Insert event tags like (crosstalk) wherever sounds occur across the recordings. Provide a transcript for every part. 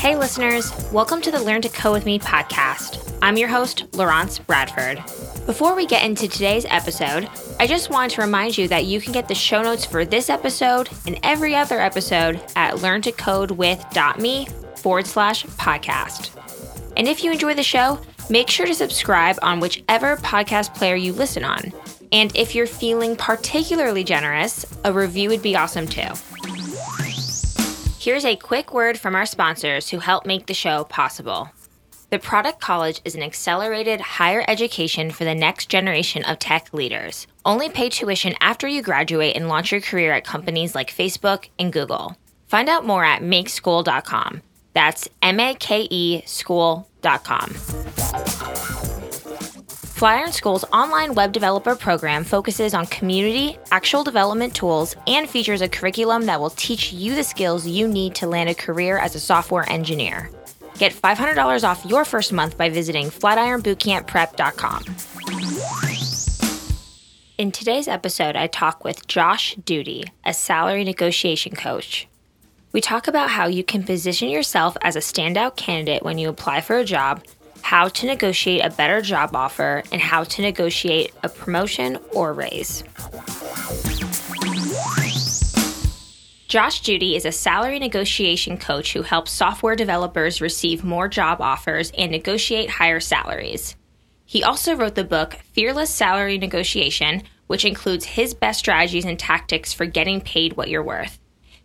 Hey, listeners, welcome to the Learn to Code with Me podcast. I'm your host, Laurence Bradford. Before we get into today's episode, I just wanted to remind you that you can get the show notes for this episode and every other episode at learntocodewith.me forward slash podcast. And if you enjoy the show, make sure to subscribe on whichever podcast player you listen on. And if you're feeling particularly generous, a review would be awesome too. Here's a quick word from our sponsors who help make the show possible. The Product College is an accelerated higher education for the next generation of tech leaders. Only pay tuition after you graduate and launch your career at companies like Facebook and Google. Find out more at makeschool.com. That's M A K E school.com. Flatiron School's online web developer program focuses on community, actual development tools, and features a curriculum that will teach you the skills you need to land a career as a software engineer. Get $500 off your first month by visiting flatironbootcampprep.com. In today's episode, I talk with Josh Doody, a salary negotiation coach. We talk about how you can position yourself as a standout candidate when you apply for a job how to negotiate a better job offer, and how to negotiate a promotion or raise. Josh Doody is a salary negotiation coach who helps software developers receive more job offers and negotiate higher salaries. He also wrote the book Fearless Salary Negotiation, which includes his best strategies and tactics for getting paid what you're worth.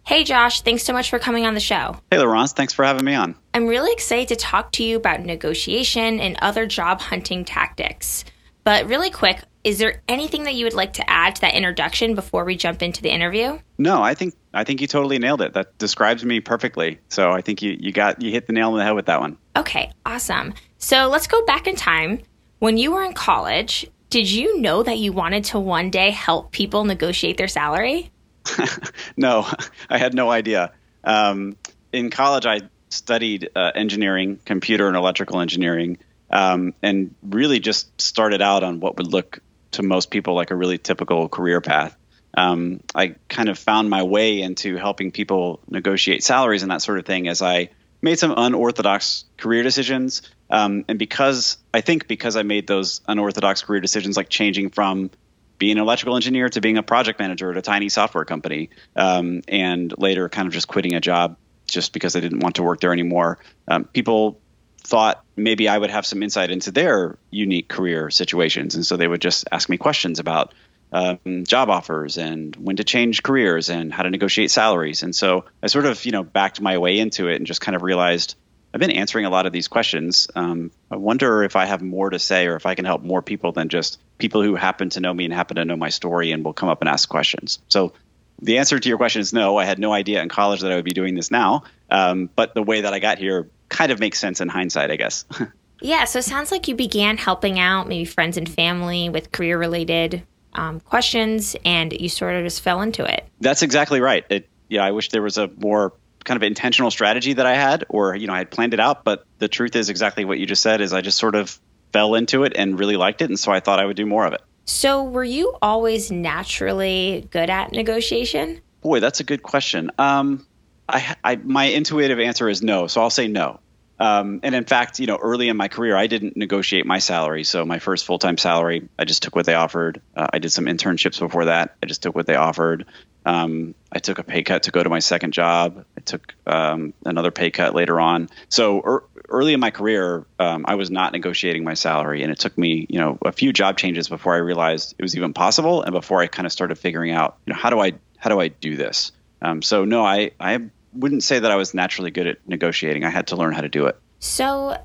Hey, Josh, thanks so much for coming on the show. Hey, Laurence, thanks for having me on. I'm really excited to talk to you about negotiation and other job hunting tactics. But really quick, is there anything that you would like to add to that introduction before we jump into the interview? No, I think I think you totally nailed it. That describes me perfectly. So I think you, you got you hit the nail on the head with that one. Okay, awesome. So let's go back in time. When you were in college, did you know that you wanted to one day help people negotiate their salary? (laughs) no, I had no idea. Um, in college, I studied uh, engineering, computer and electrical engineering, um, and really just started out on what would look to most people like a really typical career path. Um, I kind of found my way into helping people negotiate salaries and that sort of thing as I made some unorthodox career decisions. Um, and because I think because I made those unorthodox career decisions, like changing from being an electrical engineer to being a project manager at a tiny software company, um, and later kind of just quitting a job just because I didn't want to work there anymore. Um, people thought maybe I would have some insight into their unique career situations, and so they would just ask me questions about um, job offers and when to change careers and how to negotiate salaries. And so I sort of you know backed my way into it and just kind of realized I've been answering a lot of these questions. Um, I wonder if I have more to say or if I can help more people than just people who happen to know me and happen to know my story and will come up and ask questions. So the answer to your question is no. I had no idea in college that I would be doing this now. Um, but the way that I got here kind of makes sense in hindsight, I guess. (laughs) yeah. So it sounds like you began helping out maybe friends and family with career related um, questions and you sort of just fell into it. That's exactly right. It, yeah, I wish there was a more kind of intentional strategy that I had, or you know, I had planned it out. But the truth is exactly what you just said: is I just sort of fell into it and really liked it, and so I thought I would do more of it. So, were you always naturally good at negotiation? Boy, that's a good question. Um, I, I, my intuitive answer is no, so I'll say no. Um, and in fact, you know, early in my career, I didn't negotiate my salary. So my first full time salary, I just took what they offered. Uh, I did some internships before that. I just took what they offered. Um, I took a pay cut to go to my second job. Took um, another pay cut later on. So er, early in my career, um, I was not negotiating my salary, and it took me, you know, a few job changes before I realized it was even possible, and before I kind of started figuring out, you know, how do I how do I do this? Um, so no, I I wouldn't say that I was naturally good at negotiating. I had to learn how to do it. So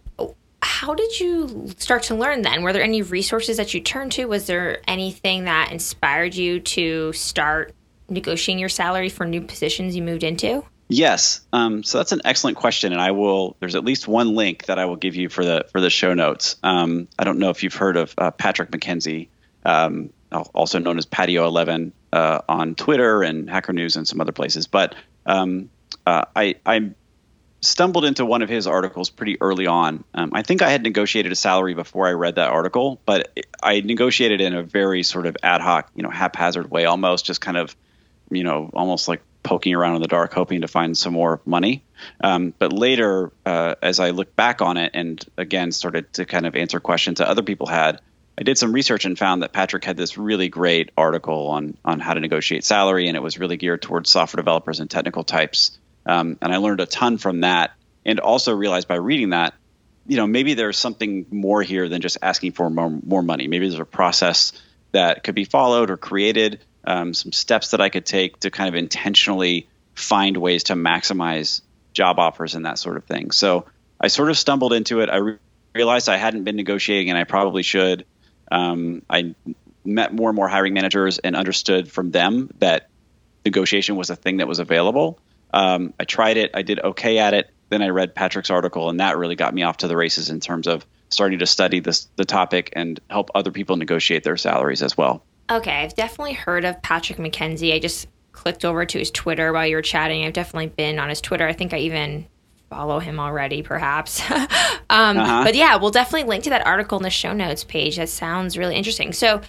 how did you start to learn then? Were there any resources that you turned to? Was there anything that inspired you to start negotiating your salary for new positions you moved into? Yes. Um, so that's an excellent question, and I will. There's at least one link that I will give you for the for the show notes. Um, I don't know if you've heard of uh, Patrick McKenzie, um, also known as Patio Eleven uh, on Twitter and Hacker News and some other places. But um, uh, I I stumbled into one of his articles pretty early on. Um, I think I had negotiated a salary before I read that article, but I negotiated in a very sort of ad hoc, you know, haphazard way, almost just kind of you know, almost like poking around in the dark, hoping to find some more money. Um, but later, uh, as I look back on it and again started to kind of answer questions that other people had, I did some research and found that Patrick had this really great article on on how to negotiate salary, and it was really geared towards software developers and technical types. Um, and I learned a ton from that, and also realized by reading that, you know, maybe there's something more here than just asking for more more money. Maybe there's a process that could be followed or created, um, some steps that I could take to kind of intentionally find ways to maximize job offers and that sort of thing. So I sort of stumbled into it. I re- realized I hadn't been negotiating, and I probably should. Um, I met more and more hiring managers and understood from them that negotiation was a thing that was available. Um, I tried it. I did okay at it. Then I read Patrick's article, and that really got me off to the races in terms of starting to study this the topic and help other people negotiate their salaries as well. Okay, I've definitely heard of Patrick McKenzie. I just clicked over to his Twitter while you were chatting. I've definitely been on his Twitter. I think I even follow him already, perhaps. (laughs) um, uh-huh. But yeah, we'll definitely link to that article in the show notes page. That sounds really interesting. So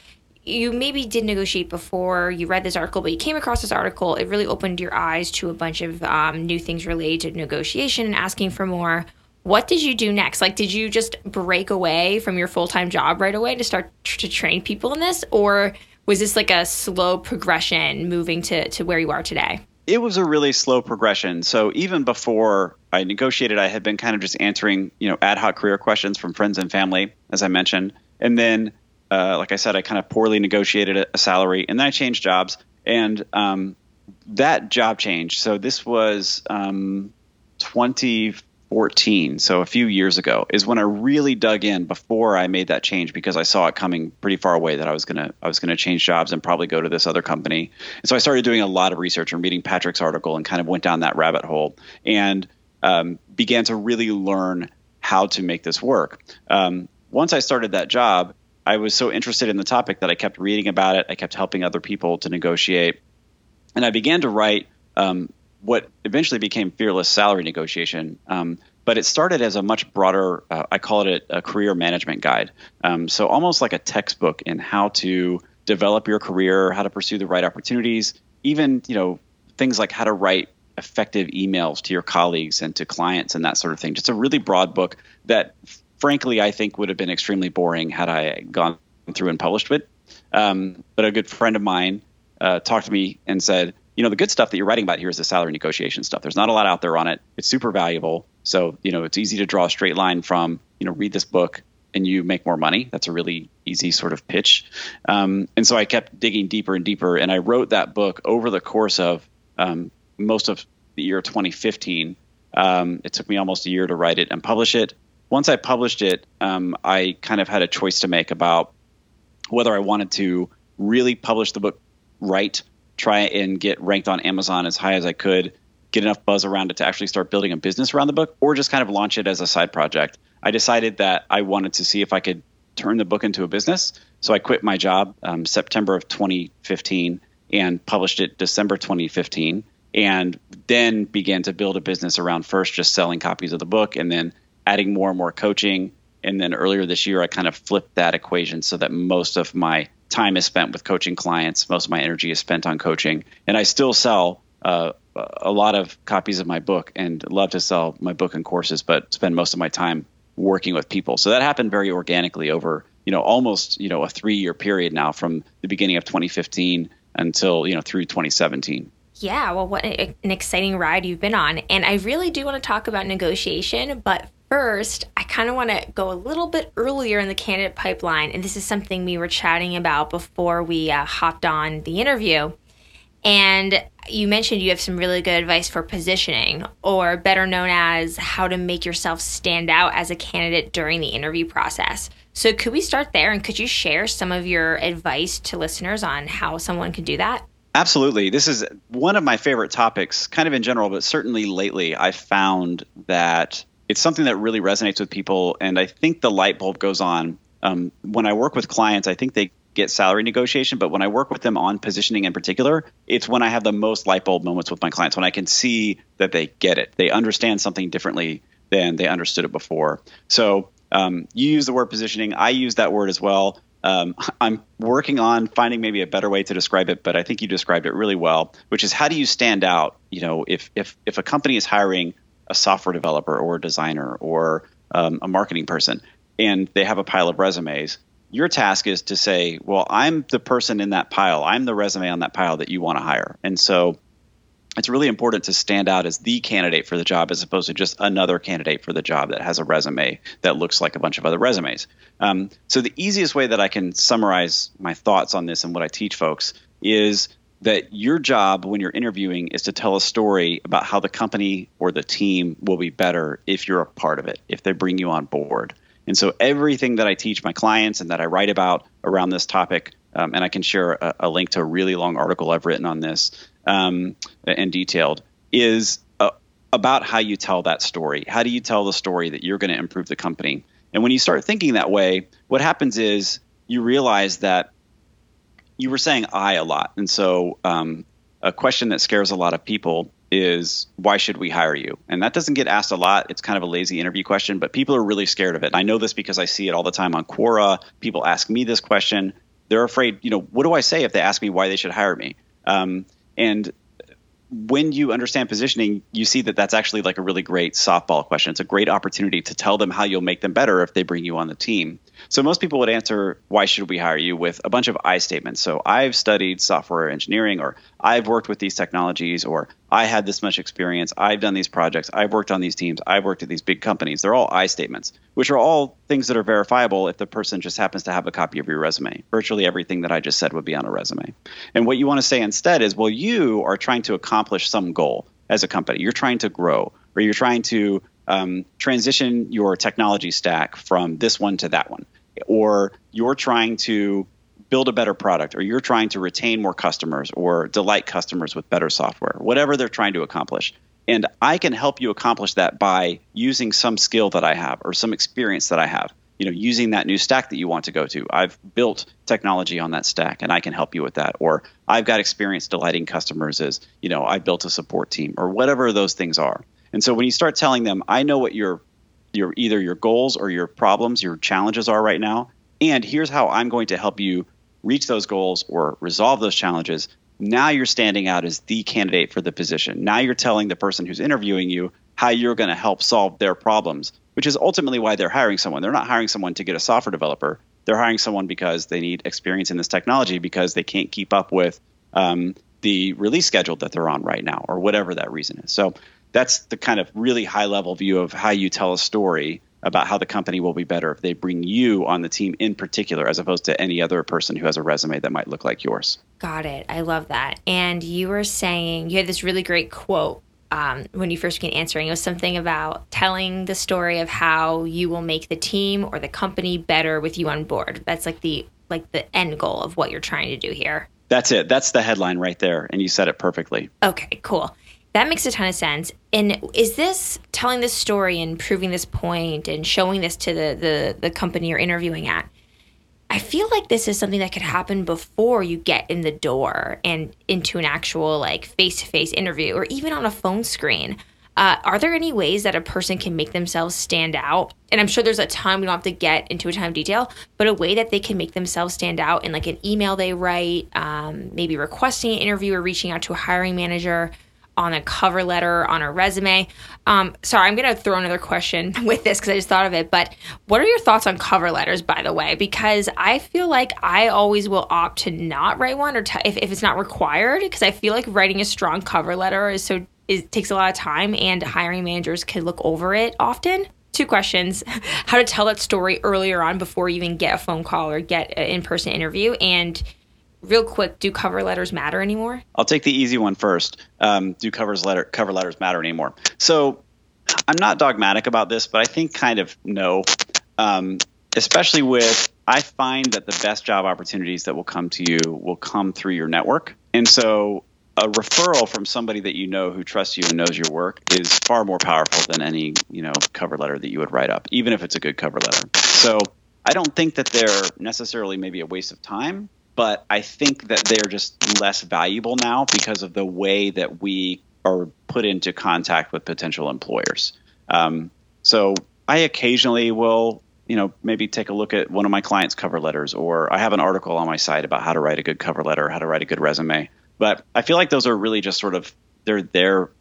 you maybe did negotiate before you read this article, but you came across this article. It really opened your eyes to a bunch of um, new things related to negotiation and asking for more. What did you do next? Like, did you just break away from your full time job right away to start tr- to train people in this, or was this like a slow progression moving to to where you are today? It was a really slow progression. So even before I negotiated, I had been kind of just answering, you know, ad hoc career questions from friends and family, as I mentioned, and then uh, like I said, I kind of poorly negotiated a, salary, and then I changed jobs, and um, that job change. So this was um, 2014, so a few years ago, is when I really dug in before I made that change because I saw it coming pretty far away that I was gonna I was gonna change jobs and probably go to this other company. And so I started doing a lot of research and reading Patrick's article and kind of went down that rabbit hole and um, began to really learn how to make this work. Um, once I started that job, I was so interested in the topic that I kept reading about it. I kept helping other people to negotiate. And I began to write um, what eventually became Fearless Salary Negotiation. Um, but it started as a much broader, uh, I call it a, career management guide. Um, so almost like a textbook in how to develop your career, how to pursue the right opportunities, even, you know, things like how to write effective emails to your colleagues and to clients and that sort of thing. Just a really broad book that frankly, I think would have been extremely boring had I gone through and published it. Um, but a good friend of mine uh, talked to me and said, you know, the good stuff that you're writing about here is the salary negotiation stuff. There's not a lot out there on it. It's super valuable. So, you know, it's easy to draw a straight line from, you know, read this book and you make more money. That's a really easy sort of pitch. Um, and so I kept digging deeper and deeper. And I wrote that book over the course of um, most of the year 2015. Um, it took me almost a year to write it and publish it once I published it, um, I kind of had a choice to make about whether I wanted to really publish the book right, try and get ranked on Amazon as high as I could, get enough buzz around it to actually start building a business around the book, or just kind of launch it as a side project. I decided that I wanted to see if I could turn the book into a business. So I quit my job um, September of 2015 and published it December 2015 and then began to build a business around first just selling copies of the book and then adding more and more coaching. And then earlier this year, I kind of flipped that equation so that most of my time is spent with coaching clients. Most of my energy is spent on coaching. And I still sell uh, a lot of copies of my book and love to sell my book and courses, but spend most of my time working with people. So that happened very organically over, you know, almost, you know, a three year period now from the beginning of 2015 until, you know, through 2017. Yeah, well, what an exciting ride you've been on. And I really do want to talk about negotiation, but First, I kind of want to go a little bit earlier in the candidate pipeline, and this is something we were chatting about before we uh, hopped on the interview. And you mentioned you have some really good advice for positioning, or better known as how to make yourself stand out as a candidate during the interview process. So, could we start there? And could you share some of your advice to listeners on how someone can do that? Absolutely. This is one of my favorite topics, kind of in general, but certainly lately, I found that it's something that really resonates with people, and I think the light bulb goes on um, when I work with clients. I think they get salary negotiation, but when I work with them on positioning in particular, it's when I have the most light bulb moments with my clients when I can see that they get it, they understand something differently than they understood it before. So um, you use the word positioning. I use that word as well. um, (laughs) I'm working on finding maybe a better way to describe it, but I think you described it really well, which is how do you stand out? You know, if if if a company is hiring a software developer or a designer or um, a marketing person, and they have a pile of resumes, your task is to say, well, I'm the person in that pile. I'm the resume on that pile that you want to hire, and so it's really important to stand out as the candidate for the job as opposed to just another candidate for the job that has a resume that looks like a bunch of other resumes. Um, so, the easiest way that I can summarize my thoughts on this and what I teach folks is that your job when you're interviewing is to tell a story about how the company or the team will be better if you're a part of it, if they bring you on board. And so, everything that I teach my clients and that I write about around this topic, um, and I can share a, a link to a really long article I've written on this um, and detailed is uh, about how you tell that story. How do you tell the story that you're going to improve the company? And when you start thinking that way, what happens is you realize that you were saying I a lot. And so um, a question that scares a lot of people is why should we hire you? And that doesn't get asked a lot. It's kind of a lazy interview question, but people are really scared of it. And I know this because I see it all the time on Quora. People ask me this question. They're afraid, you know, what do I say if they ask me why they should hire me? Um, and when you understand positioning, you see that that's actually like a really great softball question. It's a great opportunity to tell them how you'll make them better if they bring you on the team. So most people would answer, "Why should we hire you?" with a bunch of I statements. So I've studied software engineering, or I've worked with these technologies, or I had this much experience. I've done these projects. I've worked on these teams. I've worked at these big companies. They're all I statements, which are all things that are verifiable if the person just happens to have a copy of your resume. Virtually everything that I just said would be on a resume. And what you want to say instead is, well, you are trying to accomplish some goal as a company. You're trying to grow, or you're trying to um, transition your technology stack from this one to that one, or you're trying to build a better product, or you're trying to retain more customers or delight customers with better software, whatever they're trying to accomplish. And I can help you accomplish that by using some skill that I have or some experience that I have. You know, using that new stack that you want to go to. I've built technology on that stack and I can help you with that. Or I've got experience delighting customers as, you know, I built a support team or whatever those things are. And so when you start telling them, I know what your your either your goals or your problems, your challenges are right now, and here's how I'm going to help you reach those goals or resolve those challenges, now you're standing out as the candidate for the position. Now you're telling the person who's interviewing you how you're going to help solve their problems, which is ultimately why they're hiring someone. They're not hiring someone to get a software developer. They're hiring someone because they need experience in this technology because they can't keep up with um, the release schedule that they're on right now or whatever that reason is. So that's the kind of really high level view of how you tell a story about how the company will be better if they bring you on the team in particular, as opposed to any other person who has a resume that might look like yours. Got it. I love that. And you were saying you had this really great quote um, when you first began answering. It was something about telling the story of how you will make the team or the company better with you on board. That's like the like the end goal of what you're trying to do here. That's it. That's the headline right there, and you said it perfectly. Okay, cool. That makes a ton of sense. And is this telling this story and proving this point and showing this to the, the, the company you're interviewing at? I feel like this is something that could happen before you get in the door and into an actual like face to face interview or even on a phone screen. Uh, are there any ways that a person can make themselves stand out? And I'm sure there's a ton we don't have to get into a ton of detail, but a way that they can make themselves stand out in like an email they write, um, maybe requesting an interview or reaching out to a hiring manager on a cover letter, on a resume. Um, sorry, I'm going to throw another question (laughs) with this because I just thought of it. But what are your thoughts on cover letters, by the way? Because I feel like I always will opt to not write one or t- if, if it's not required, because I feel like writing a strong cover letter is so it takes a lot of time and hiring managers can look over it often. Two questions (laughs) how to tell that story earlier on before you even get a phone call or get an in person interview, and real quick, do cover letters matter anymore? I'll take the easy one first. Um, do covers letter cover letters matter anymore? So I'm not dogmatic about this, but I think kind of no. Um, especially with I find that the best job opportunities that will come to you will come through your network, and so a referral from somebody that you know who trusts you and knows your work is far more powerful than any you know cover letter that you would write up, even if it's a good cover letter. So I don't think that they're necessarily maybe a waste of time, but I think that they're just less valuable now because of the way that we are put into contact with potential employers. Um, so I occasionally will you know, maybe take a look at one of my clients' cover letters, or I have an article on my site about how to write a good cover letter, how to write a good resume. But I feel like those are really just sort of they're there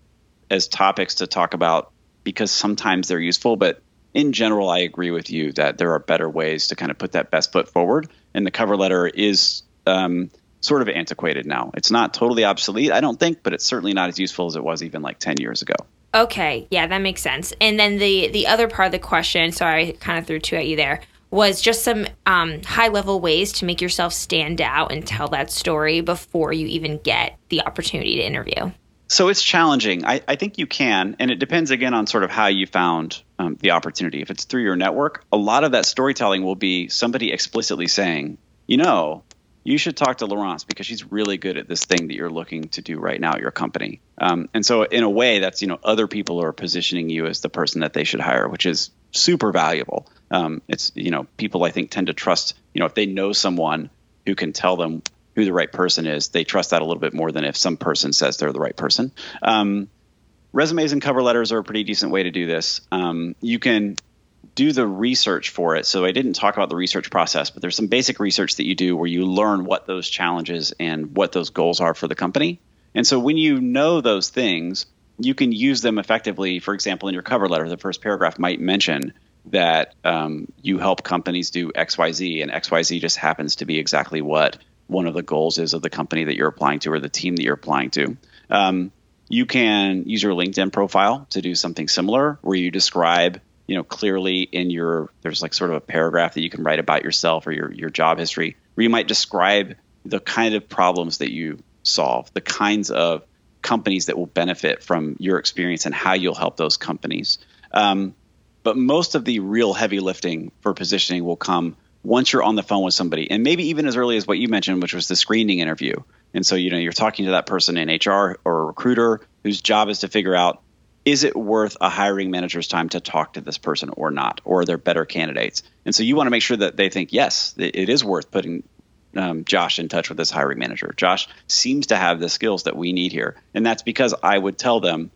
as topics to talk about because sometimes they're useful. But in general, I agree with you that there are better ways to kind of put that best foot forward. And the cover letter is um, sort of antiquated now. It's not totally obsolete, I don't think, but it's certainly not as useful as it was even like 10 years ago. Okay, yeah, that makes sense. And then the the other part of the question, sorry, I kind of threw two at you there, was just some um, high level ways to make yourself stand out and tell that story before you even get the opportunity to interview. So it's challenging. I, I think you can, and it depends again on sort of how you found um, the opportunity. If it's through your network, a lot of that storytelling will be somebody explicitly saying, you know, you should talk to Laurence because she's really good at this thing that you're looking to do right now at your company. Um, and so, in a way, that's you know other people are positioning you as the person that they should hire, which is super valuable. Um, it's you know people I think tend to trust you know if they know someone who can tell them who the right person is, they trust that a little bit more than if some person says they're the right person. Um, resumes and cover letters are a pretty decent way to do this. Um, you can do the research for it. So I didn't talk about the research process, but there's some basic research that you do where you learn what those challenges and what those goals are for the company. And so when you know those things, you can use them effectively. For example, in your cover letter, the first paragraph might mention that um, you help companies do XYZ, and XYZ just happens to be exactly what one of the goals is of the company that you're applying to or the team that you're applying to. Um, you can use your LinkedIn profile to do something similar where you describe you know clearly in your there's like sort of a paragraph that you can write about yourself or your your job history where you might describe the kind of problems that you solve the kinds of companies that will benefit from your experience and how you'll help those companies um, but most of the real heavy lifting for positioning will come once you're on the phone with somebody and maybe even as early as what you mentioned which was the screening interview and so you know you're talking to that person in hr or a recruiter whose job is to figure out is it worth a hiring manager's time to talk to this person or not? Or are there better candidates? And so you want to make sure that they think, yes, it is worth putting um, Josh in touch with this hiring manager. Josh seems to have the skills that we need here. And that's because I would tell them,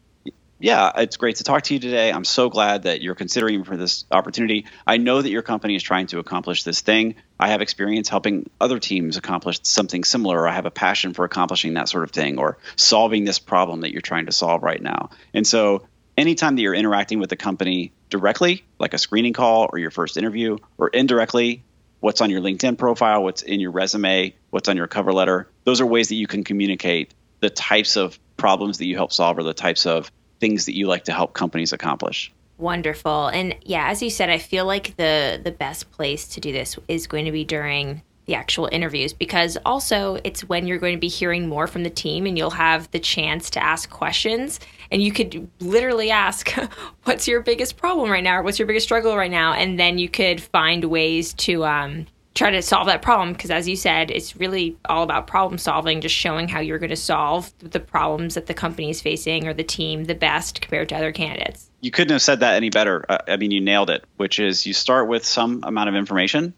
yeah, it's great to talk to you today. I'm so glad that you're considering for this opportunity. I know that your company is trying to accomplish this thing. I have experience helping other teams accomplish something similar, or I have a passion for accomplishing that sort of thing, or solving this problem that you're trying to solve right now. And so, anytime that you're interacting with the company directly, like a screening call or your first interview, or indirectly, what's on your LinkedIn profile, what's in your resume, what's on your cover letter, those are ways that you can communicate the types of problems that you help solve or the types of things that you like to help companies accomplish. Wonderful. And yeah, as you said, I feel like the the best place to do this is going to be during the actual interviews because also it's when you're going to be hearing more from the team and you'll have the chance to ask questions and you could literally ask (laughs) what's your biggest problem right now or what's your biggest struggle right now and then you could find ways to um, try to solve that problem because as you said it's really all about problem solving just showing how you're going to solve the problems that the company is facing or the team the best compared to other candidates. You couldn't have said that any better. Uh, I mean you nailed it which is you start with some amount of information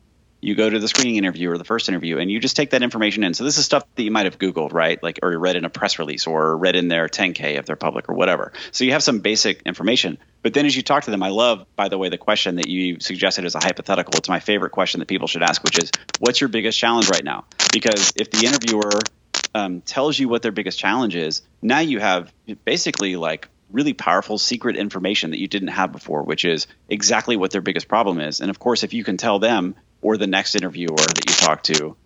you go to the screening interview or the first interview and you just take that information in. So this is stuff that you might have Googled, right? Like, or read in a press release or read in their 10K if they're public or whatever. So you have some basic information. But then as you talk to them, I love, by the way, the question that you suggested as a hypothetical. It's my favorite question that people should ask, which is, what's your biggest challenge right now? Because if the interviewer um, tells you what their biggest challenge is, now you have basically like really powerful secret information that you didn't have before, which is exactly what their biggest problem is. And of course, if you can tell them or the next interviewer that you talk to,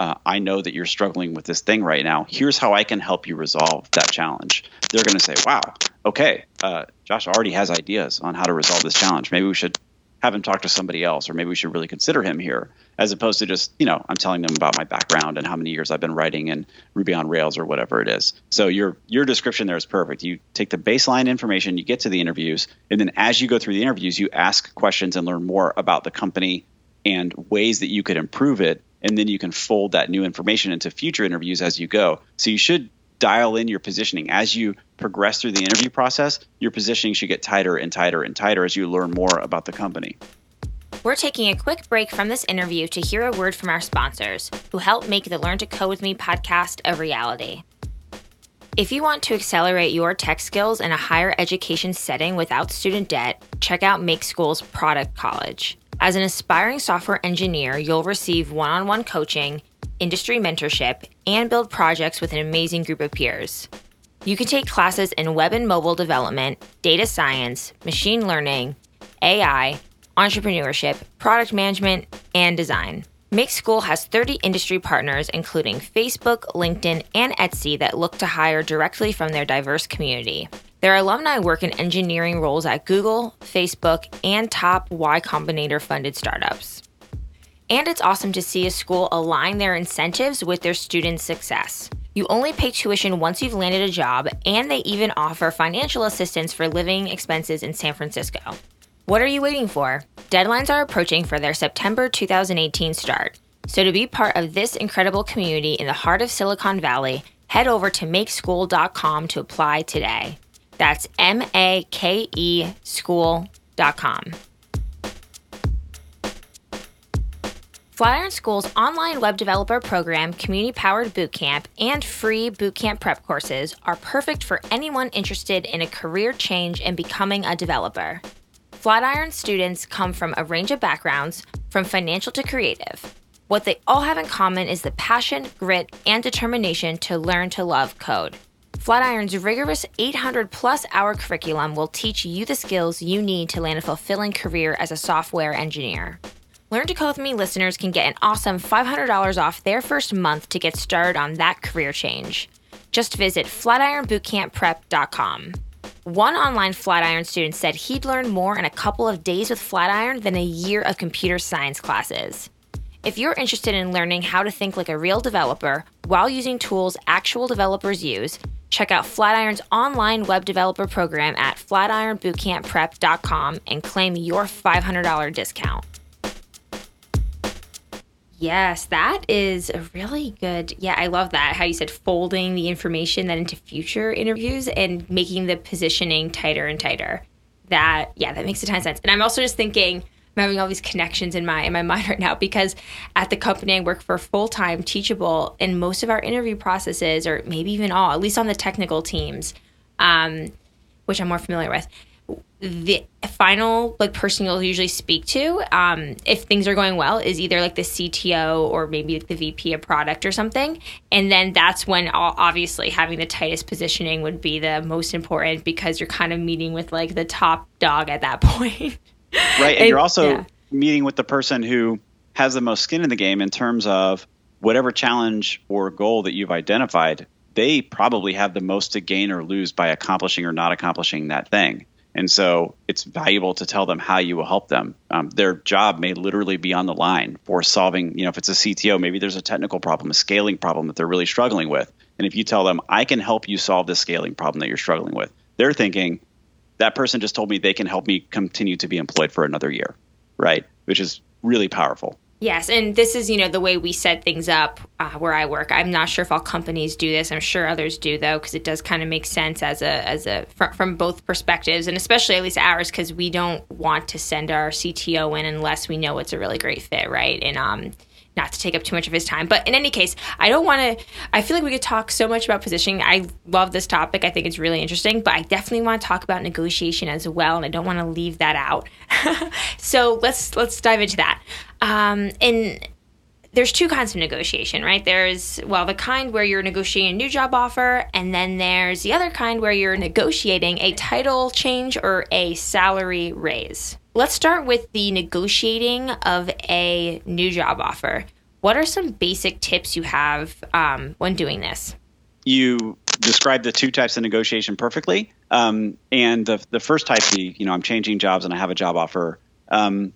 uh, I know that you're struggling with this thing right now. Here's how I can help you resolve that challenge. They're going to say, wow, okay, uh, Josh already has ideas on how to resolve this challenge. Maybe we should have him talk to somebody else, or maybe we should really consider him here, as opposed to just, you know, I'm telling them about my background and how many years I've been writing in Ruby on Rails or whatever it is. So your your description there is perfect. You take the baseline information, you get to the interviews, and then as you go through the interviews, you ask questions and learn more about the company and ways that you could improve it. And then you can fold that new information into future interviews as you go. So you should dial in your positioning as you progress through the interview process. Your positioning should get tighter and tighter and tighter as you learn more about the company. We're taking a quick break from this interview to hear a word from our sponsors, who help make the Learn to Code with Me podcast a reality. If you want to accelerate your tech skills in a higher education setting without student debt, check out Make School's Product College. As an aspiring software engineer, you'll receive one on one coaching, industry mentorship, and build projects with an amazing group of peers. You can take classes in web and mobile development, data science, machine learning, AI, entrepreneurship, product management, and design. Make School has 30 industry partners, including Facebook, LinkedIn, and Etsy, that look to hire directly from their diverse community. Their alumni work in engineering roles at Google, Facebook, and top Y Combinator funded startups. And it's awesome to see a school align their incentives with their students' success. You only pay tuition once you've landed a job, and they even offer financial assistance for living expenses in San Francisco. What are you waiting for? Deadlines are approaching for their September 2018 start. So, to be part of this incredible community in the heart of Silicon Valley, head over to makeschool.com to apply today. That's M A K E school.com. Flatiron School's online web developer program, community powered bootcamp, and free bootcamp prep courses are perfect for anyone interested in a career change and becoming a developer. Flatiron students come from a range of backgrounds, from financial to creative. What they all have in common is the passion, grit, and determination to learn to love code. Flatiron's rigorous 800 plus hour curriculum will teach you the skills you need to land a fulfilling career as a software engineer. Learn to Code with Me listeners can get an awesome $500 off their first month to get started on that career change. Just visit flatironbootcampprep.com. One online Flatiron student said he'd learned more in a couple of days with Flatiron than a year of computer science classes. If you're interested in learning how to think like a real developer while using tools actual developers use, check out Flatiron's online web developer program at flatironbootcampprep.com and claim your $500 discount. Yes, that is a really good. Yeah, I love that. How you said folding the information then into future interviews and making the positioning tighter and tighter. That yeah, that makes a ton of sense. And I'm also just thinking I'm having all these connections in my in my (laughs) mind right now because at the company I work for full time Teachable, in most of our interview processes, or maybe even all, at least on the technical teams, um, which I'm more familiar with, the final like person you'll usually speak to um, if things are going well is either like the cto or maybe like the vp of product or something. And then that's when obviously having the tightest positioning would be the most important because you're kind of meeting with like the top dog at that (laughs) point right and, you're also yeah. meeting with the person who has the most skin in the game in terms of whatever challenge or goal that you've identified they probably have the most to gain or lose by accomplishing or not accomplishing that thing and so it's valuable to tell them how you will help them. Um, their job may literally be on the line for solving, you know, if it's a CTO, maybe there's a technical problem, a scaling problem that they're really struggling with. And if you tell them, I can help you solve this scaling problem that you're struggling with, they're thinking, that person just told me they can help me continue to be employed for another year, right? Which is really powerful. Yes, and this is you know the way we set things up uh, where I work. I'm not sure if all companies do this. I'm sure others do though, because it does kind of make sense as a as a fr- from both perspectives, and especially at least ours, because we don't want to send our CTO in unless we know it's a really great fit, right? And um, not to take up too much of his time. But in any case, I don't want to. I feel like we could talk so much about positioning. I love this topic. I think it's really interesting, but I definitely want to talk about negotiation as well, and I don't want to leave that out. (laughs) so let's let's dive into that. Um, and there's two kinds of negotiation, right? There's, well, the kind where you're negotiating a new job offer, and then there's the other kind where you're negotiating a title change or a salary raise. Let's start with the negotiating of a new job offer. What are some basic tips you have um, when doing this? You described the two types of negotiation perfectly. Um, and the, the first type, the, you know, I'm changing jobs and I have a job offer. Um,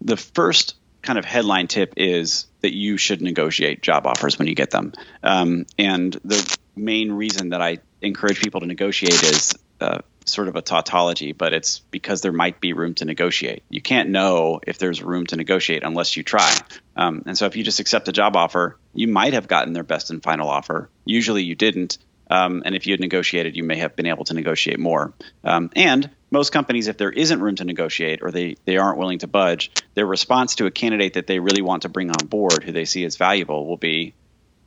the first kind of headline tip is that you should negotiate job offers when you get them. Um, and the main reason that I encourage people to negotiate is uh, sort of a tautology, but it's because there might be room to negotiate. You can't know if there's room to negotiate unless you try. Um, and so if you just accept a job offer, you might have gotten their best and final offer. Usually you didn't. Um, and if you had negotiated, you may have been able to negotiate more. Um, and most companies, if there isn't room to negotiate or they, they aren't willing to budge, their response to a candidate that they really want to bring on board, who they see as valuable, will be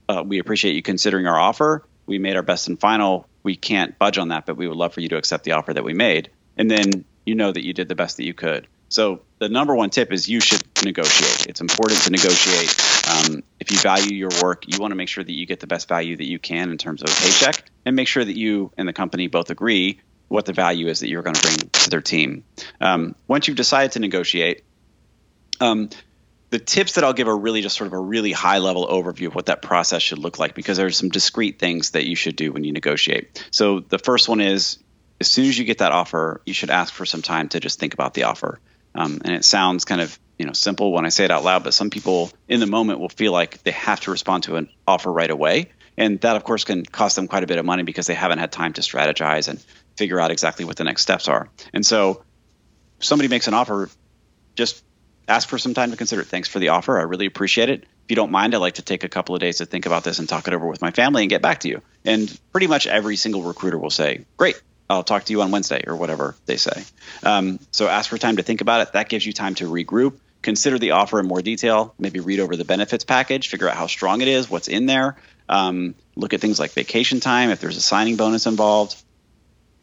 uh, We appreciate you considering our offer. We made our best and final. We can't budge on that, but we would love for you to accept the offer that we made. And then you know that you did the best that you could. So the number one tip is you should negotiate. It's important to negotiate. Um, if you value your work, you want to make sure that you get the best value that you can in terms of a paycheck, and make sure that you and the company both agree what the value is that you're going to bring to their team. Um, once you've decided to negotiate, um, the tips that I'll give are really just sort of a really high level overview of what that process should look like because there's some discrete things that you should do when you negotiate. So the first one is as soon as you get that offer, you should ask for some time to just think about the offer. Um, and it sounds kind of you know simple when I say it out loud, but some people in the moment will feel like they have to respond to an offer right away, and that of course can cost them quite a bit of money because they haven't had time to strategize and figure out exactly what the next steps are. And so, somebody makes an offer, just ask for some time to consider it. Thanks for the offer. I really appreciate it. If you don't mind, I'd like to take a couple of days to think about this and talk it over with my family and get back to you. And pretty much every single recruiter will say, Great, I'll talk to you on Wednesday or whatever they say. Um, so ask for time to think about it. That gives you time to regroup, consider the offer in more detail, maybe read over the benefits package, figure out how strong it is, what's in there. Um, look at things like vacation time, if there's a signing bonus involved.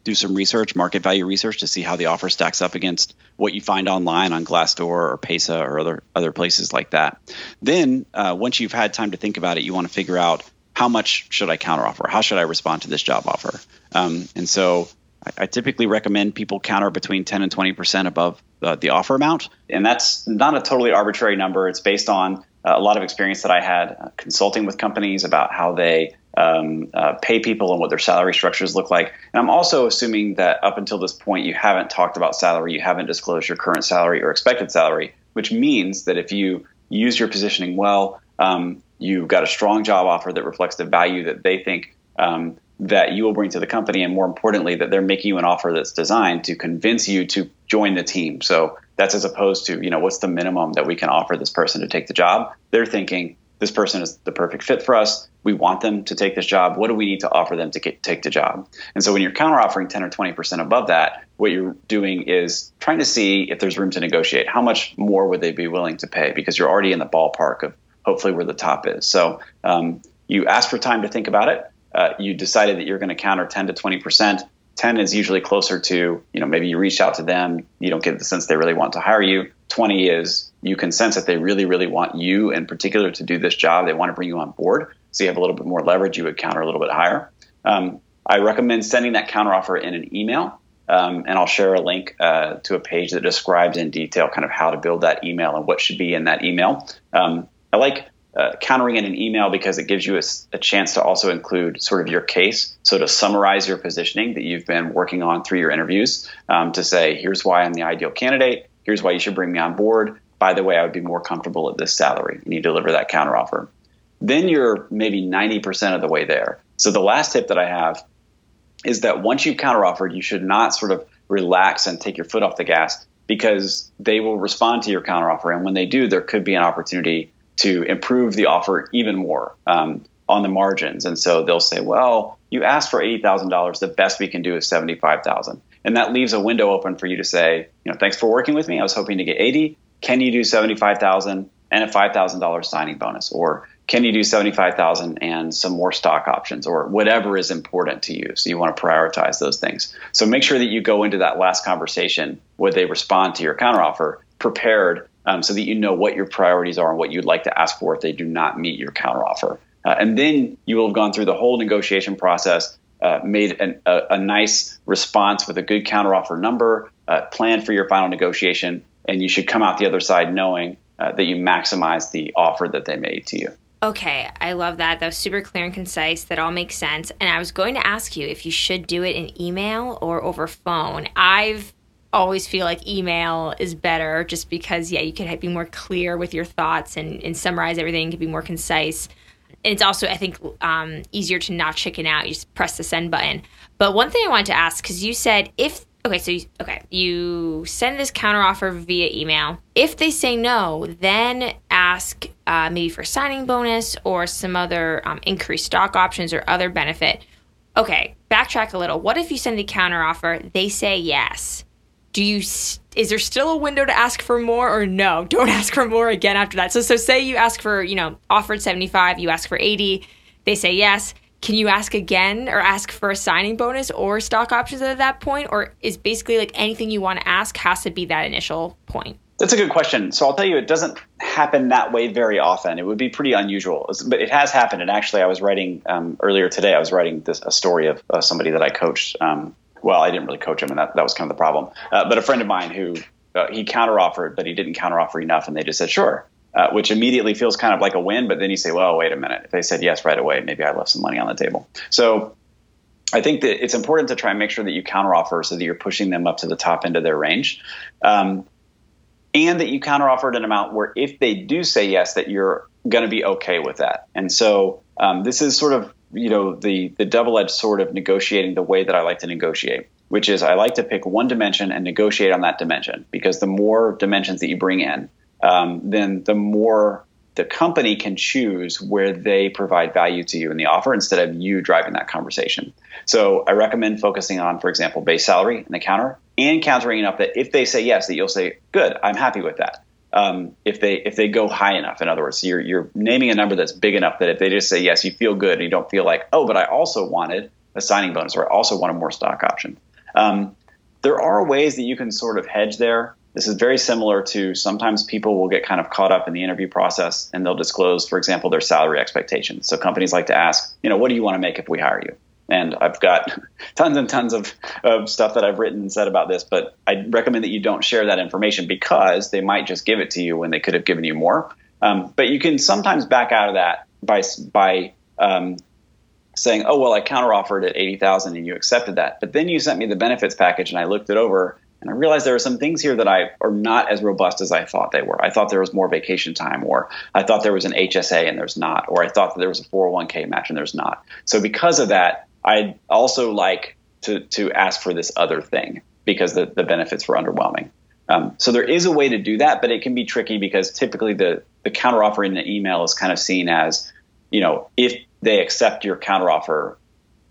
Do some research, market value research, to see how the offer stacks up against what you find online on Glassdoor or Pesa or other other places like that. Then, uh, once you've had time to think about it, you want to figure out how much should I counteroffer? How should I respond to this job offer? Um, and so I, I, typically recommend people counter between 10 and 20% above uh, the offer amount. And that's not a totally arbitrary number. It's based on uh, a lot of experience that I had uh, consulting with companies about how they um, uh, pay people and what their salary structures look like. And I'm also assuming that up until this point, you haven't talked about salary, you haven't disclosed your current salary or expected salary, which means that if you use your positioning well, um, you've got a strong job offer that reflects the value that they think um, that you will bring to the company, and more importantly, that they're making you an offer that's designed to convince you to join the team. So that's as opposed to, you know, what's the minimum that we can offer this person to take the job? They're thinking this person is the perfect fit for us. We want them to take this job. What do we need to offer them to get, take the job? And so when you're counter offering 10 or 20% above that, what you're doing is trying to see if there's room to negotiate. How much more would they be willing to pay? Because you're already in the ballpark of hopefully where the top is. So um, you ask for time to think about it. Uh, you decided that you're going to counter 10 to 20 percent. 10 is usually closer to, you know, maybe you reach out to them, you don't get the sense they really want to hire you. 20 is you can sense that they really, really want you in particular to do this job. They want to bring you on board. So you have a little bit more leverage. You would counter a little bit higher. Um, I recommend sending that counteroffer in an email. Um, and I'll share a link uh, to a page that describes in detail kind of how to build that email and what should be in that email. Um, I like uh, countering in an email because it gives you a, a, chance to also include sort of your case. So to summarize your positioning that you've been working on through your interviews, um, to say, here's why I'm the ideal candidate. Here's why you should bring me on board. By the way, I would be more comfortable at this salary. And you deliver that counteroffer. Then you're maybe 90% of the way there. So the last tip that I have is that once you've counteroffered, you should not sort of relax and take your foot off the gas because they will respond to your counteroffer. And when they do, there could be an opportunity to improve the offer even more um, on the margins. And so they'll say, well, you asked for $80,000. The best we can do is 75,000. And that leaves a window open for you to say, you know, thanks for working with me. I was hoping to get 80. Can you do 75,000 and a $5,000 signing bonus? Or can you do 75,000 and some more stock options or whatever is important to you? So you want to prioritize those things. So make sure that you go into that last conversation where they respond to your counteroffer prepared um, so that you know what your priorities are and what you'd like to ask for if they do not meet your counteroffer. Uh, and then you will have gone through the whole negotiation process, uh, made an, a, a, nice response with a good counteroffer number, uh, planned for your final negotiation, and you should come out the other side knowing uh, that you maximize the offer that they made to you. Okay, I love that. That was super clear and concise. That all makes sense. And I was going to ask you if you should do it in email or over phone. I've always feel like email is better just because yeah you can be more clear with your thoughts and, and summarize everything can be more concise and it's also i think um, easier to not chicken out you just press the send button but one thing i wanted to ask because you said if okay so you, okay you send this counteroffer via email. If they say no then ask uh, maybe for signing bonus or some other um, increased stock options or other benefit. Okay backtrack a little. What if you send a counteroffer? They say yes. Do you is there still a window to ask for more or no? Don't (laughs) ask for more again after that. So so say you ask for you know offered 75 you ask for 80 they say yes can you ask again or ask for a signing bonus or stock options at that point? Or is basically like anything you want to ask has to be that initial point? That's a good question. So I'll tell you, it doesn't happen that way very often. It would be pretty unusual, but it has happened. And actually, I was writing um, earlier today. I was writing this, a story of uh, somebody that I coached. Um, well, I didn't really coach him, and that, that was kind of the problem. Uh, but a friend of mine who uh, he counteroffered, but he didn't counteroffer enough, and they just said sure uh, which immediately feels kind of like a win. But then you say, well, wait a minute. If they said yes right away, maybe I left some money on the table. So I think that it's important to try and make sure that you counteroffer so that you're pushing them up to the top end of their range. Um, and that you counteroffered an amount where if they do say yes, that you're going to be okay with that. And so um, this is sort of you know the the double edged sword of negotiating the way that I like to negotiate, which is I like to pick one dimension and negotiate on that dimension because the more dimensions that you bring in, um, then the more the company can choose where they provide value to you in the offer instead of you driving that conversation. So I recommend focusing on, for example, base salary and the counter and countering enough that if they say yes, that you'll say, good, I'm happy with that. Um, if they if they go high enough, in other words, you're you're naming a number that's big enough that if they just say yes, you feel good and you don't feel like, oh, but I also wanted a signing bonus or I also wanted more stock option. Um, there are ways that you can sort of hedge there. This is very similar to sometimes people will get kind of caught up in the interview process and they'll disclose, for example, their salary expectations. So companies like to ask, you know, what do you want to make if we hire you? And I've got (laughs) tons and tons of, of stuff that I've written and said about this, but I recommend that you don't share that information because they might just give it to you when they could have given you more. Um, but you can sometimes back out of that by by um, saying, "Oh well, I counteroffered at eighty thousand and you accepted that, but then you sent me the benefits package and I looked it over and I realized there are some things here that I are not as robust as I thought they were. I thought there was more vacation time, or I thought there was an HSA and there's not, or I thought that there was a 401k match and there's not. So because of that, I'd also like to to ask for this other thing because the, the benefits were underwhelming. Um, so there is a way to do that, but it can be tricky because typically the the counteroffer in the email is kind of seen as, you know, if they accept your counteroffer,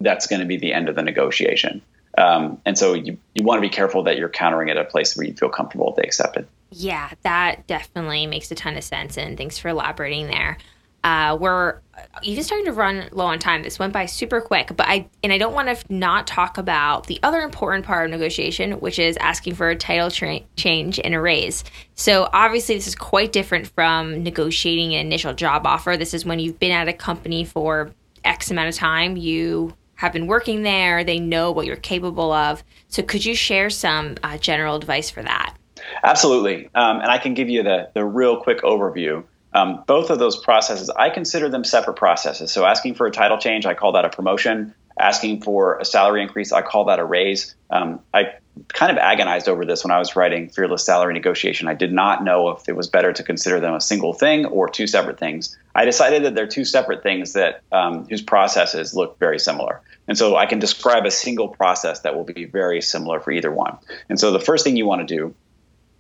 that's going to be the end of the negotiation. Um, and so you, you want to be careful that you're countering it at a place where you feel comfortable they accept it. Yeah, that definitely makes a ton of sense. And thanks for elaborating there. Uh, we're even starting to run low on time. This went by super quick, but I and I don't want to not talk about the other important part of negotiation, which is asking for a title tra- change and a raise. So obviously, this is quite different from negotiating an initial job offer. This is when you've been at a company for X amount of time. You have been working there, they know what you're capable of. So, could you share some uh, general advice for that? Absolutely. Um, and I can give you the, the real quick overview. Um, both of those processes, I consider them separate processes. So, asking for a title change, I call that a promotion. Asking for a salary increase, I call that a raise. Um, I kind of agonized over this when I was writing Fearless Salary Negotiation. I did not know if it was better to consider them a single thing or two separate things. I decided that they're two separate things that um, whose processes look very similar. And so I can describe a single process that will be very similar for either one. And so the first thing you want to do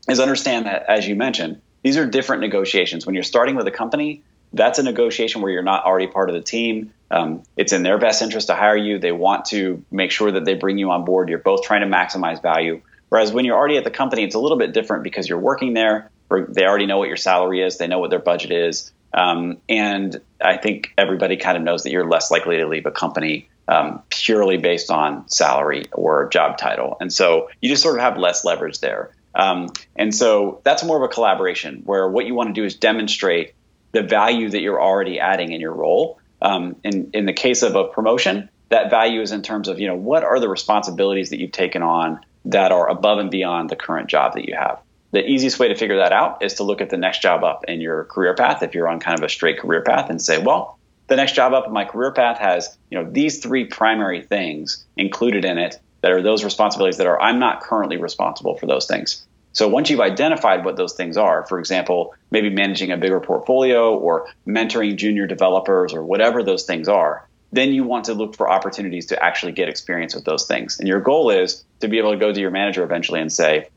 is understand that, as you mentioned, these are different negotiations. When you're starting with a company, that's a negotiation where you're not already part of the team. Um, it's in their best interest to hire you. They want to make sure that they bring you on board. You're both trying to maximize value. Whereas when you're already at the company, it's a little bit different because you're working there. They already know what your salary is. They know what their budget is. Um, and I think everybody kind of knows that you're less likely to leave a company um, purely based on salary or job title. And so you just sort of have less leverage there. Um, and so that's more of a collaboration where what you want to do is demonstrate the value that you're already adding in your role um, in, in the case of a promotion, that value is in terms of, you know, what are the responsibilities that you've taken on that are above and beyond the current job that you have. The easiest way to figure that out is to look at the next job up in your career path if you're on kind of a straight career path and say, well, the next job up in my career path has, you know, these three primary things included in it that are those responsibilities that are I'm not currently responsible for those things. So once you've identified what those things are, for example, maybe managing a bigger portfolio or mentoring junior developers or whatever those things are, then you want to look for opportunities to actually get experience with those things. And your goal is to be able to go to your manager eventually and say,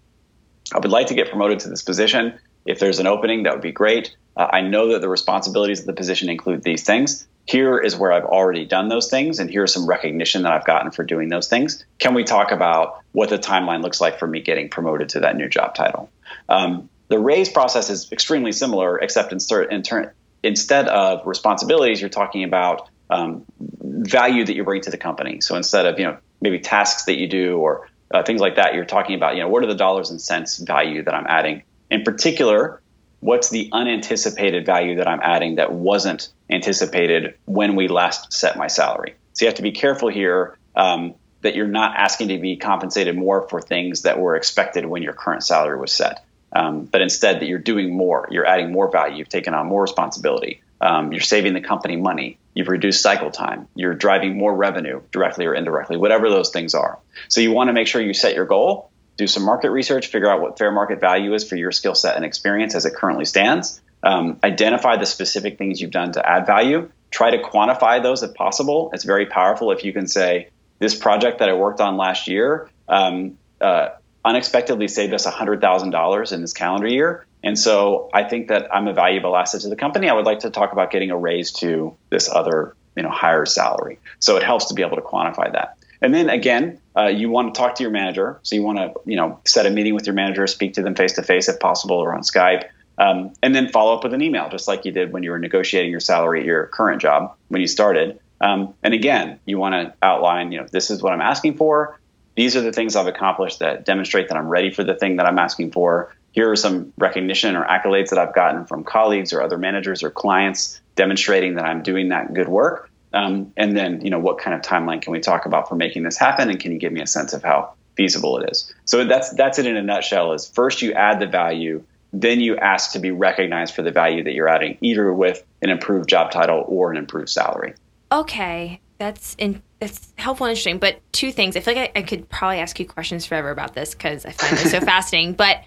I would like to get promoted to this position. If there's an opening, that would be great. Uh, I know that the responsibilities of the position include these things here is where I've already done those things, and here's some recognition that I've gotten for doing those things. Can we talk about what the timeline looks like for me getting promoted to that new job title? Um, the raise process is extremely similar, except in, in turn, instead of responsibilities, you're talking about um, value that you bring to the company. So instead of you know maybe tasks that you do or uh, things like that, you're talking about you know what are the dollars and cents value that I'm adding. In particular, what's the unanticipated value that I'm adding that wasn't anticipated when we last set my salary. So you have to be careful here um, that you're not asking to be compensated more for things that were expected when your current salary was set. Um, but instead, that you're doing more, you're adding more value, you've taken on more responsibility, um, you're saving the company money, you've reduced cycle time, you're driving more revenue directly or indirectly, whatever those things are. So you want to make sure you set your goal, do some market research, figure out what fair market value is for your skill set and experience as it currently stands, um, identify the specific things you've done to add value, try to quantify those if possible. It's very powerful if you can say, this project that I worked on last year um, uh, unexpectedly saved us $100,000 in this calendar year. And so I think that I'm a valuable asset to the company. I would like to talk about getting a raise to this other, you know, higher salary. So it helps to be able to quantify that. And then again, uh, you want to talk to your manager. So you want to, you know, set a meeting with your manager, speak to them face to face if possible, or on Skype, um, and then follow up with an email, just like you did when you were negotiating your salary at your current job when you started. Um, and again, you want to outline, you know, this is what I'm asking for. These are the things I've accomplished that demonstrate that I'm ready for the thing that I'm asking for. Here are some recognition or accolades that I've gotten from colleagues or other managers or clients demonstrating that I'm doing that good work. Um, and then, you know, what kind of timeline can we talk about for making this happen? And can you give me a sense of how feasible it is? So that's that's it in a nutshell. Is first you add the value, then you ask to be recognized for the value that you're adding, either with an improved job title or an improved salary. Okay, that's in, that's helpful and interesting. But two things. I feel like I, I could probably ask you questions forever about this because I find this so (laughs) fascinating. But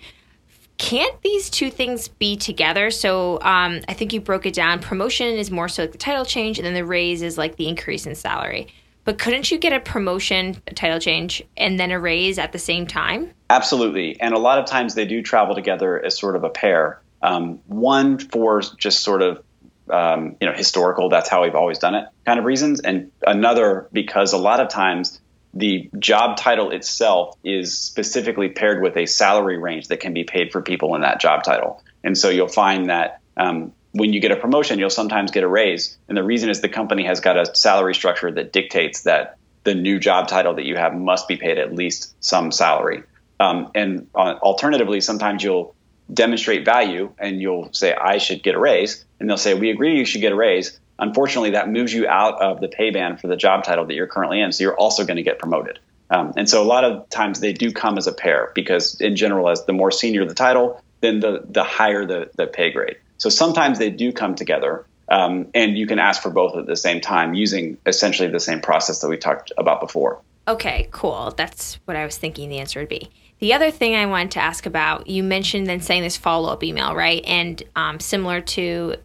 can't these two things be together? So um, I think you broke it down. Promotion is more so like the title change, and then the raise is like the increase in salary. But couldn't you get a promotion, a title change, and then a raise at the same time? Absolutely. And a lot of times they do travel together as sort of a pair. Um, one for just sort of um, you know historical. That's how we've always done it kind of reasons, and another because a lot of times the job title itself is specifically paired with a salary range that can be paid for people in that job title. And so you'll find that um, when you get a promotion, you'll sometimes get a raise. And the reason is the company has got a salary structure that dictates that the new job title that you have must be paid at least some salary. Um, and uh, alternatively, sometimes you'll demonstrate value and you'll say, I should get a raise. And they'll say, We agree you should get a raise unfortunately, that moves you out of the pay band for the job title that you're currently in. So you're also going to get promoted. Um, and so a lot of times they do come as a pair because, in general, as the more senior the title, then the the higher the the pay grade. So sometimes they do come together, um, and you can ask for both at the same time using essentially the same process that we talked about before. Okay, cool. That's what I was thinking the answer would be. The other thing I wanted to ask about, you mentioned then saying this follow up email, right? And um, similar to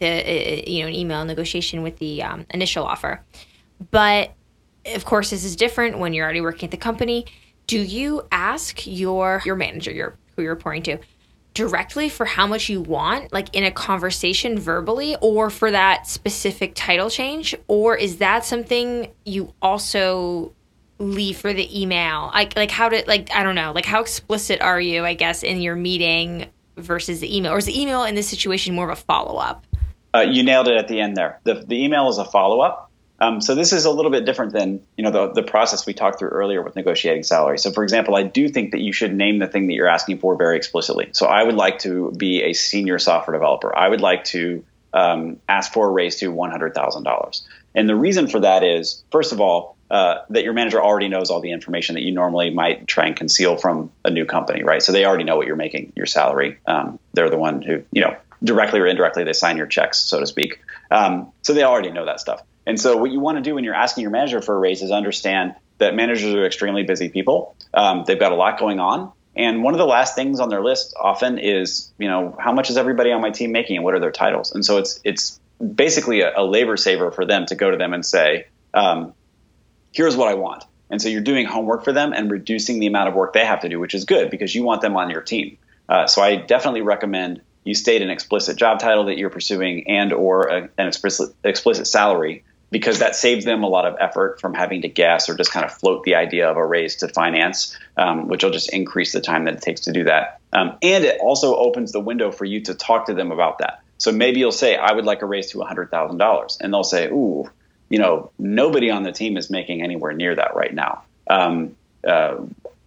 the uh, you know an email negotiation with the um, initial offer. But of course, this is different when you're already working at the company. Do you ask your your manager, your who you're reporting to, directly for how much you want, like in a conversation verbally, or for that specific title change, or is that something you also leave for the email? Like like how to like I don't know, like how explicit are you? I guess in your meeting versus the email, or is the email in this situation more of a follow up? Uh, you nailed it at the end there. The, the email is a follow up. Um, so this is a little bit different than you know the, the process we talked through earlier with negotiating salary. So for example, I do think that you should name the thing that you're asking for very explicitly. So I would like to be a senior software developer. I would like to um, ask for a raise to one hundred thousand dollars. And the reason for that is, first of all, uh, that your manager already knows all the information that you normally might try and conceal from a new company, right? So they already know what you're making, your salary. Um, they're the one who, you know, directly or indirectly, they sign your checks, so to speak. Um, so they already know that stuff. And so what you want to do when you're asking your manager for a raise is understand that managers are extremely busy people. Um, they've got a lot going on. And one of the last things on their list often is, you know, how much is everybody on my team making and what are their titles? And so it's it's basically a, a labor saver for them to go to them and say, um, here's what I want. And so you're doing homework for them and reducing the amount of work they have to do, which is good because you want them on your team. Uh, so I definitely recommend you state an explicit job title that you're pursuing and or a, an explicit explicit salary because that saves them a lot of effort from having to guess or just kind of float the idea of a raise to finance, um, which will just increase the time that it takes to do that. Um, and it also opens the window for you to talk to them about that. So maybe you'll say, I would like a raise to $100,000. And they'll say, Ooh, you know, nobody on the team is making anywhere near that right now. Um, uh,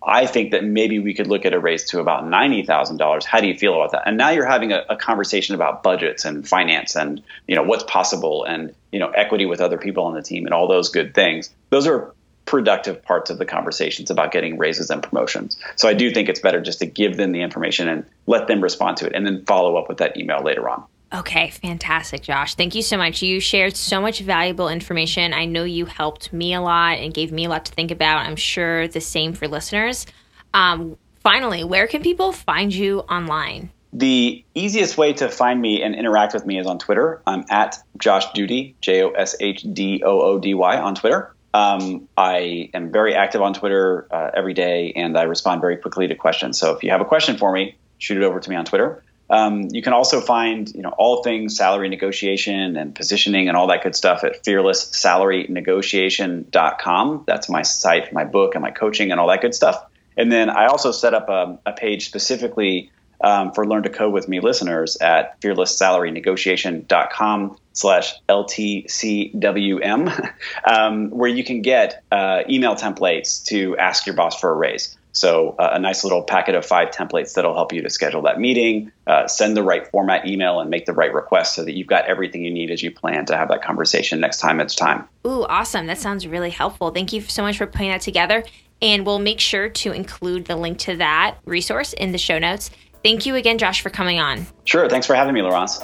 I think that maybe we could look at a raise to about ninety thousand dollars. How do you feel about that? And now you're having a, a, conversation about budgets and finance and you know what's possible and you know equity with other people on the team and all those good things. Those are productive parts of the conversations about getting raises and promotions. So I do think it's better just to give them the information and let them respond to it, and then follow up with that email later on. Okay, fantastic, Josh. Thank you so much. You shared so much valuable information. I know you helped me a lot and gave me a lot to think about. I'm sure the same for listeners. Um, finally, where can people find you online? The easiest way to find me and interact with me is on Twitter. I'm at Josh Doody, J O S H D O O D Y on Twitter. Um, I am very active on Twitter uh, every day and I respond very quickly to questions. So if you have a question for me, shoot it over to me on Twitter. Um, you can also find you know all things salary negotiation and positioning and all that good stuff at fearlesssalarynegotiation.com. That's my site, my book, and my coaching and all that good stuff. And then I also set up a, a page specifically um, for Learn to Code with Me listeners at fearlesssalarynegotiation.com slash LTCWM, (laughs) um, where you can get uh, email templates to ask your boss for a raise. So uh, a nice little packet of five templates that'll help you to schedule that meeting, uh, send the right format email, and make the right request so that you've got everything you need as you plan to have that conversation next time it's time. Ooh, awesome! That sounds really helpful. Thank you so much for putting that together, and we'll make sure to include the link to that resource in the show notes. Thank you again, Josh, for coming on. Sure. Thanks for having me, Laurence.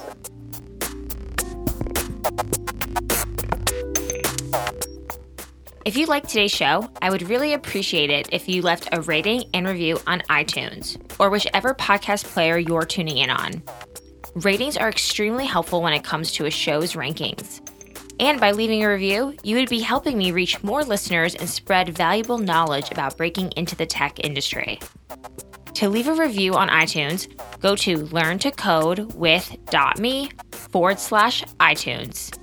If you liked today's show, I would really appreciate it if you left a rating and review on iTunes or whichever podcast player you're tuning in on. Ratings are extremely helpful when it comes to a show's rankings. And by leaving a review, you would be helping me reach more listeners and spread valuable knowledge about breaking into the tech industry. To leave a review on iTunes, go to learntocodewith.me forward slash iTunes.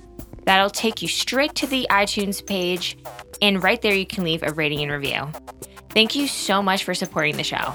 That'll take you straight to the iTunes page, and right there you can leave a rating and review. Thank you so much for supporting the show.